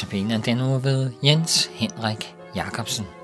Notabene den uge ved Jens Henrik Jacobsen.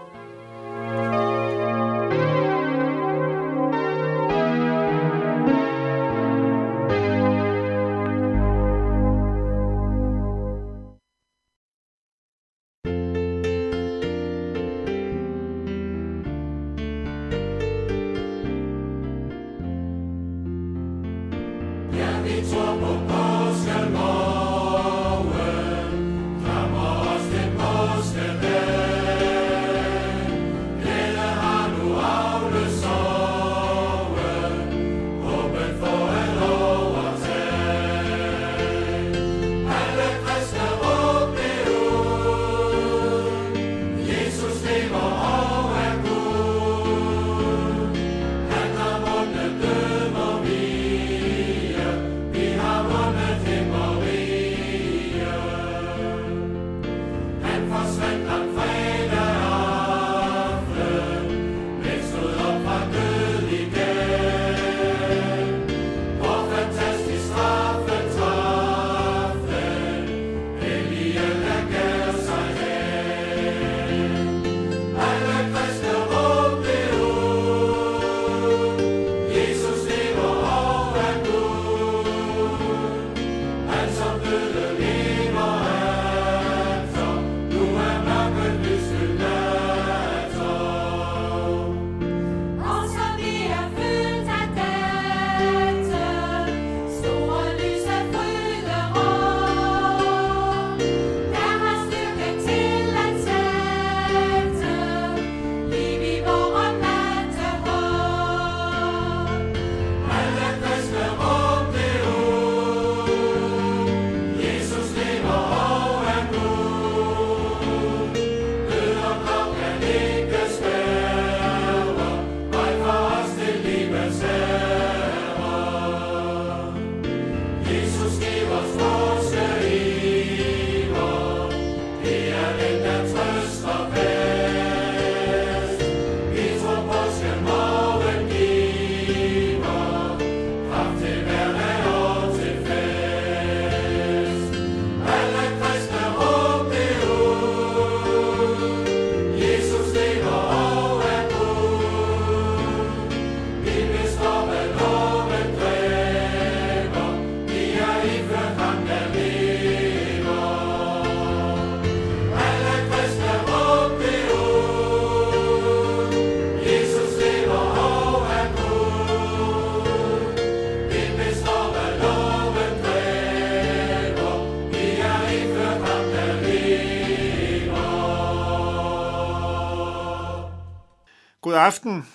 God aften.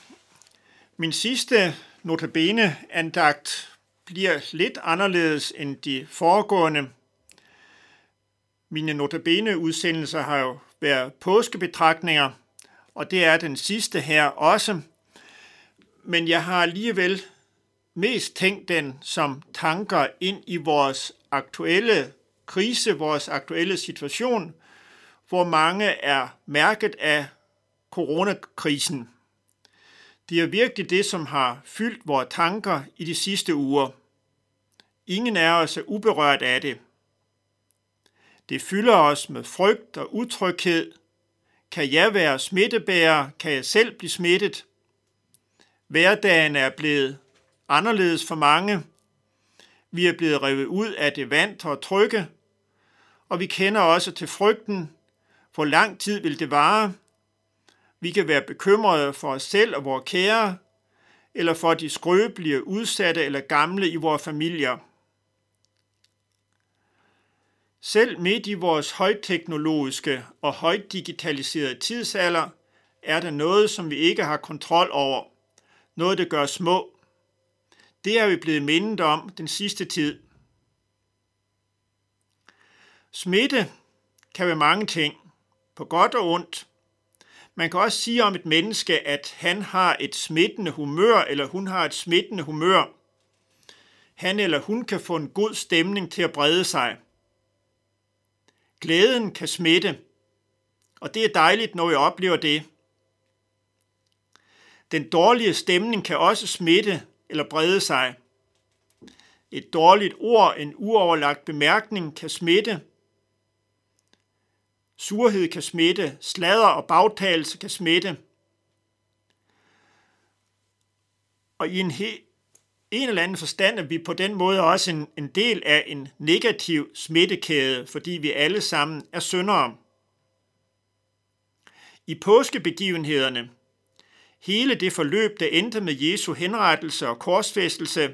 Min sidste notabene andagt bliver lidt anderledes end de foregående. Mine notabene udsendelser har jo været påskebetragtninger, og det er den sidste her også. Men jeg har alligevel mest tænkt den som tanker ind i vores aktuelle krise, vores aktuelle situation, hvor mange er mærket af coronakrisen. Det er virkelig det, som har fyldt vores tanker i de sidste uger. Ingen af os er uberørt af det. Det fylder os med frygt og utryghed. Kan jeg være smittebærer? Kan jeg selv blive smittet? Hverdagen er blevet anderledes for mange. Vi er blevet revet ud af det vant og trygge, og vi kender også til frygten. Hvor lang tid vil det vare? Vi kan være bekymrede for os selv og vores kære, eller for de skrøbelige, udsatte eller gamle i vores familier. Selv midt i vores højteknologiske og højt digitaliserede tidsalder, er der noget, som vi ikke har kontrol over. Noget, der gør små. Det er vi blevet mindet om den sidste tid. Smitte kan være mange ting, på godt og ondt. Man kan også sige om et menneske, at han har et smittende humør, eller hun har et smittende humør. Han eller hun kan få en god stemning til at brede sig. Glæden kan smitte, og det er dejligt, når vi oplever det. Den dårlige stemning kan også smitte eller brede sig. Et dårligt ord, en uoverlagt bemærkning kan smitte. Surhed kan smitte, sladder og bagtagelse kan smitte. Og i en, he, en eller anden forstand er vi på den måde også en, en del af en negativ smittekæde, fordi vi alle sammen er syndere. I påskebegivenhederne, hele det forløb, der endte med Jesu henrettelse og korsfæstelse,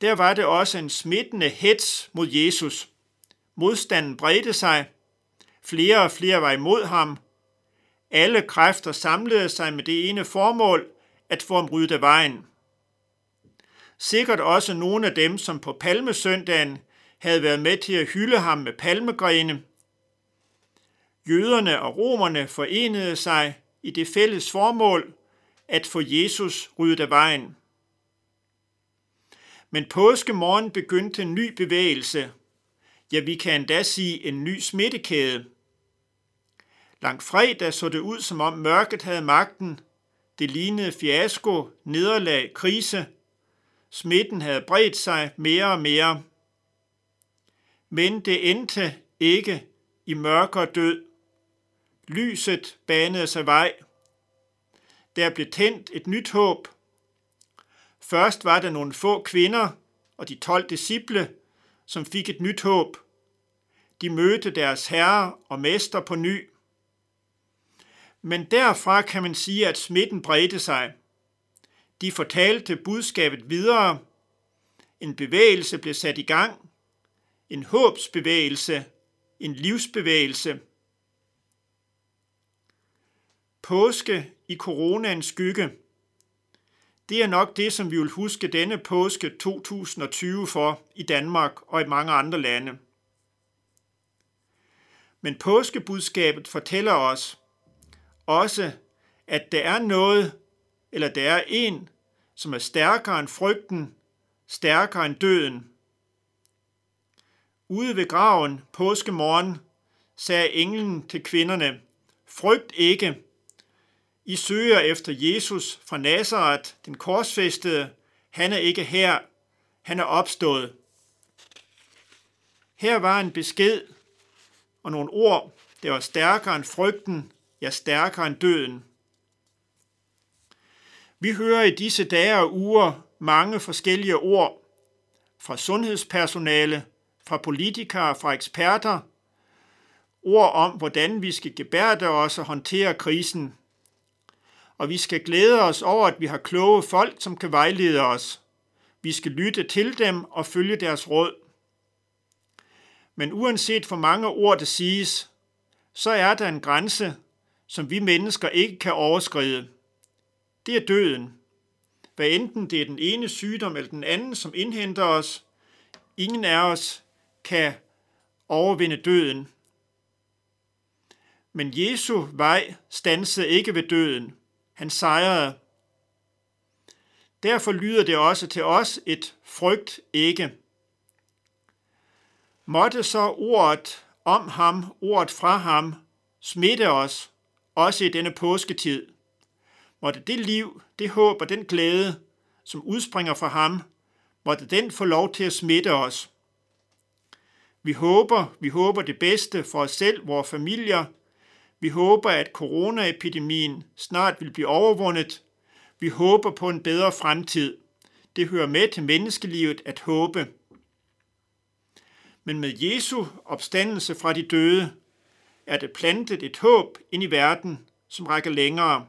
der var det også en smittende hets mod Jesus. Modstanden bredte sig, flere og flere var imod ham. Alle kræfter samlede sig med det ene formål, at få ham ryddet af vejen. Sikkert også nogle af dem, som på palmesøndagen havde været med til at hylde ham med palmegrene. Jøderne og romerne forenede sig i det fælles formål at få Jesus ryddet af vejen. Men påskemorgen begyndte en ny bevægelse. Ja, vi kan endda sige en ny smittekæde. Langt fredag så det ud, som om mørket havde magten. Det lignede fiasko, nederlag, krise. Smitten havde bredt sig mere og mere. Men det endte ikke i mørke og død. Lyset banede sig vej. Der blev tændt et nyt håb. Først var der nogle få kvinder og de 12 disciple, som fik et nyt håb. De mødte deres herre og mester på ny. Men derfra kan man sige, at smitten bredte sig. De fortalte budskabet videre. En bevægelse blev sat i gang. En håbsbevægelse. En livsbevægelse. Påske i coronaens skygge. Det er nok det, som vi vil huske denne påske 2020 for i Danmark og i mange andre lande. Men påskebudskabet fortæller os også, at der er noget, eller der er en, som er stærkere end frygten, stærkere end døden. Ude ved graven påskemorgen sagde englen til kvinderne, frygt ikke, i søger efter Jesus fra Nazareth, den korsfæstede. Han er ikke her. Han er opstået. Her var en besked og nogle ord, der var stærkere end frygten, ja stærkere end døden. Vi hører i disse dage og uger mange forskellige ord fra sundhedspersonale, fra politikere, fra eksperter, ord om, hvordan vi skal gebærde os og håndtere krisen og vi skal glæde os over, at vi har kloge folk, som kan vejlede os. Vi skal lytte til dem og følge deres råd. Men uanset hvor mange ord der siges, så er der en grænse, som vi mennesker ikke kan overskride. Det er døden. Hvad enten det er den ene sygdom eller den anden, som indhenter os, ingen af os kan overvinde døden. Men Jesu vej stansede ikke ved døden. Han sejrede. Derfor lyder det også til os et frygt ikke. Måtte så ordet om ham, ordet fra ham, smitte os, også i denne påsketid. Måtte det liv, det håb og den glæde, som udspringer fra ham, måtte den få lov til at smitte os. Vi håber, vi håber det bedste for os selv, vores familier, vi håber, at coronaepidemien snart vil blive overvundet. Vi håber på en bedre fremtid. Det hører med til menneskelivet at håbe. Men med Jesu opstandelse fra de døde er det plantet et håb ind i verden, som rækker længere.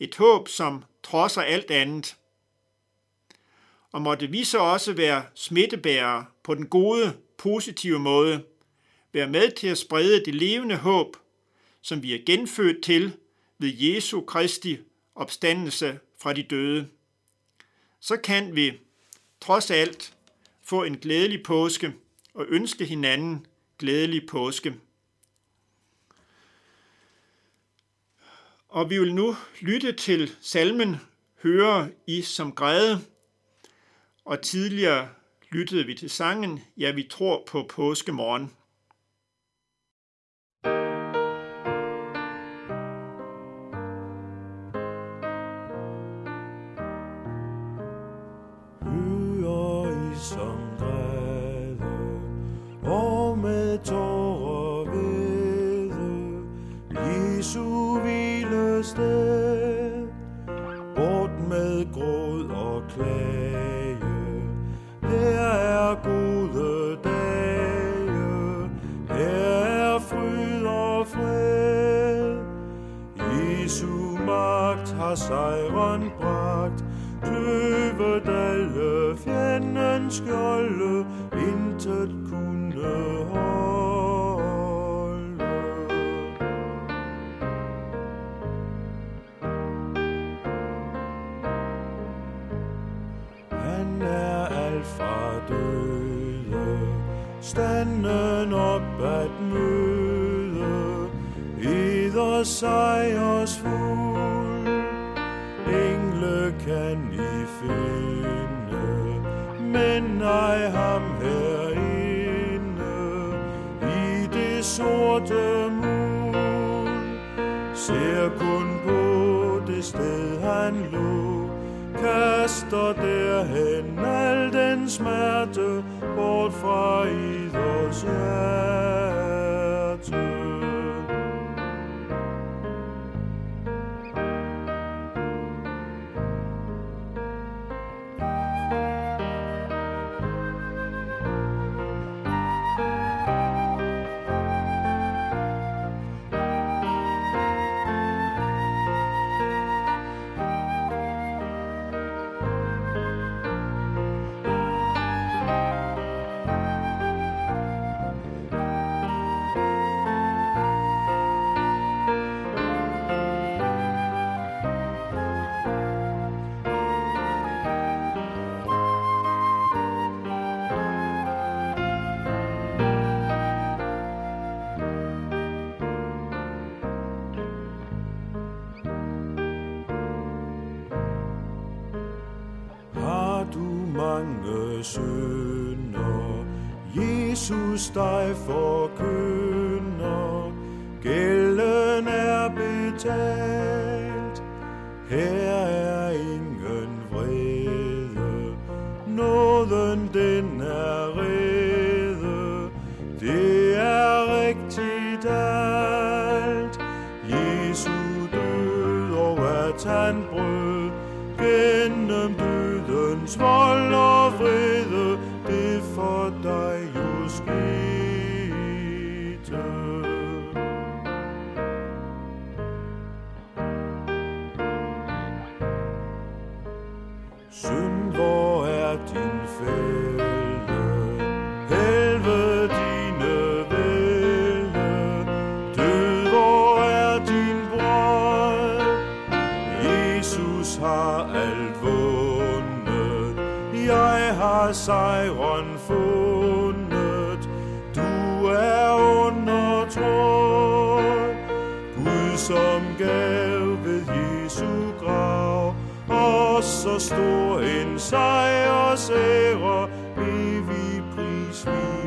Et håb, som trodser alt andet. Og måtte vi så også være smittebærere på den gode, positive måde, være med til at sprede det levende håb – som vi er genfødt til ved Jesu Kristi opstandelse fra de døde, så kan vi trods alt få en glædelig påske og ønske hinanden glædelig påske. Og vi vil nu lytte til salmen Høre I som græde, og tidligere lyttede vi til sangen Ja, vi tror på påskemorgen. Sejren bragt. Kløvet alle fjendens skjolde, intet kunne holde. Han er alt fra døde, standen op at møde, eder sejrs fuld. Kan I finde, men nej ham herinde, i det sorte mul. Ser kun på det sted han lå, kaster derhen al den smerte, bort fra I. mange sønder, Jesus dig forkynder, gælden er betalt. Her er ingen vrede, nåden den er rede, det er rigtigt alt. Jesu død og at han brød gennem dødens vold og sejren fundet. Du er undertrådt. Gud som gav ved Jesu grav. Og så stor en sejrs ære, evig pris vi